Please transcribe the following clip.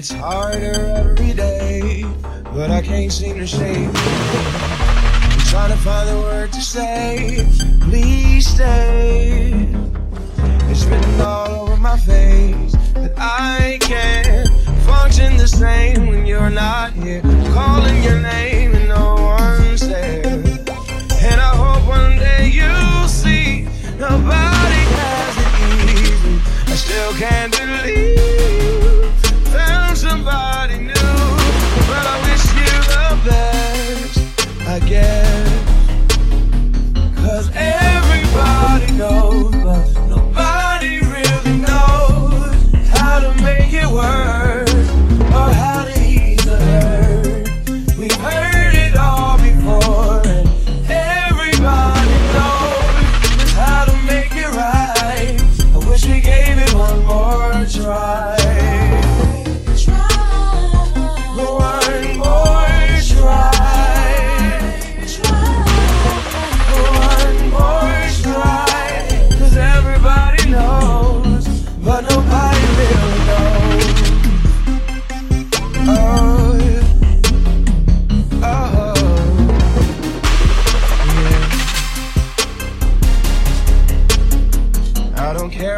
gets harder every day, but I can't seem to shake. I'm trying to find the word to say, please stay. It's written all over my face that I can't function the same when you're not here. Calling your name and no one's there. And I hope one day you'll see nobody has it easy. I still can't believe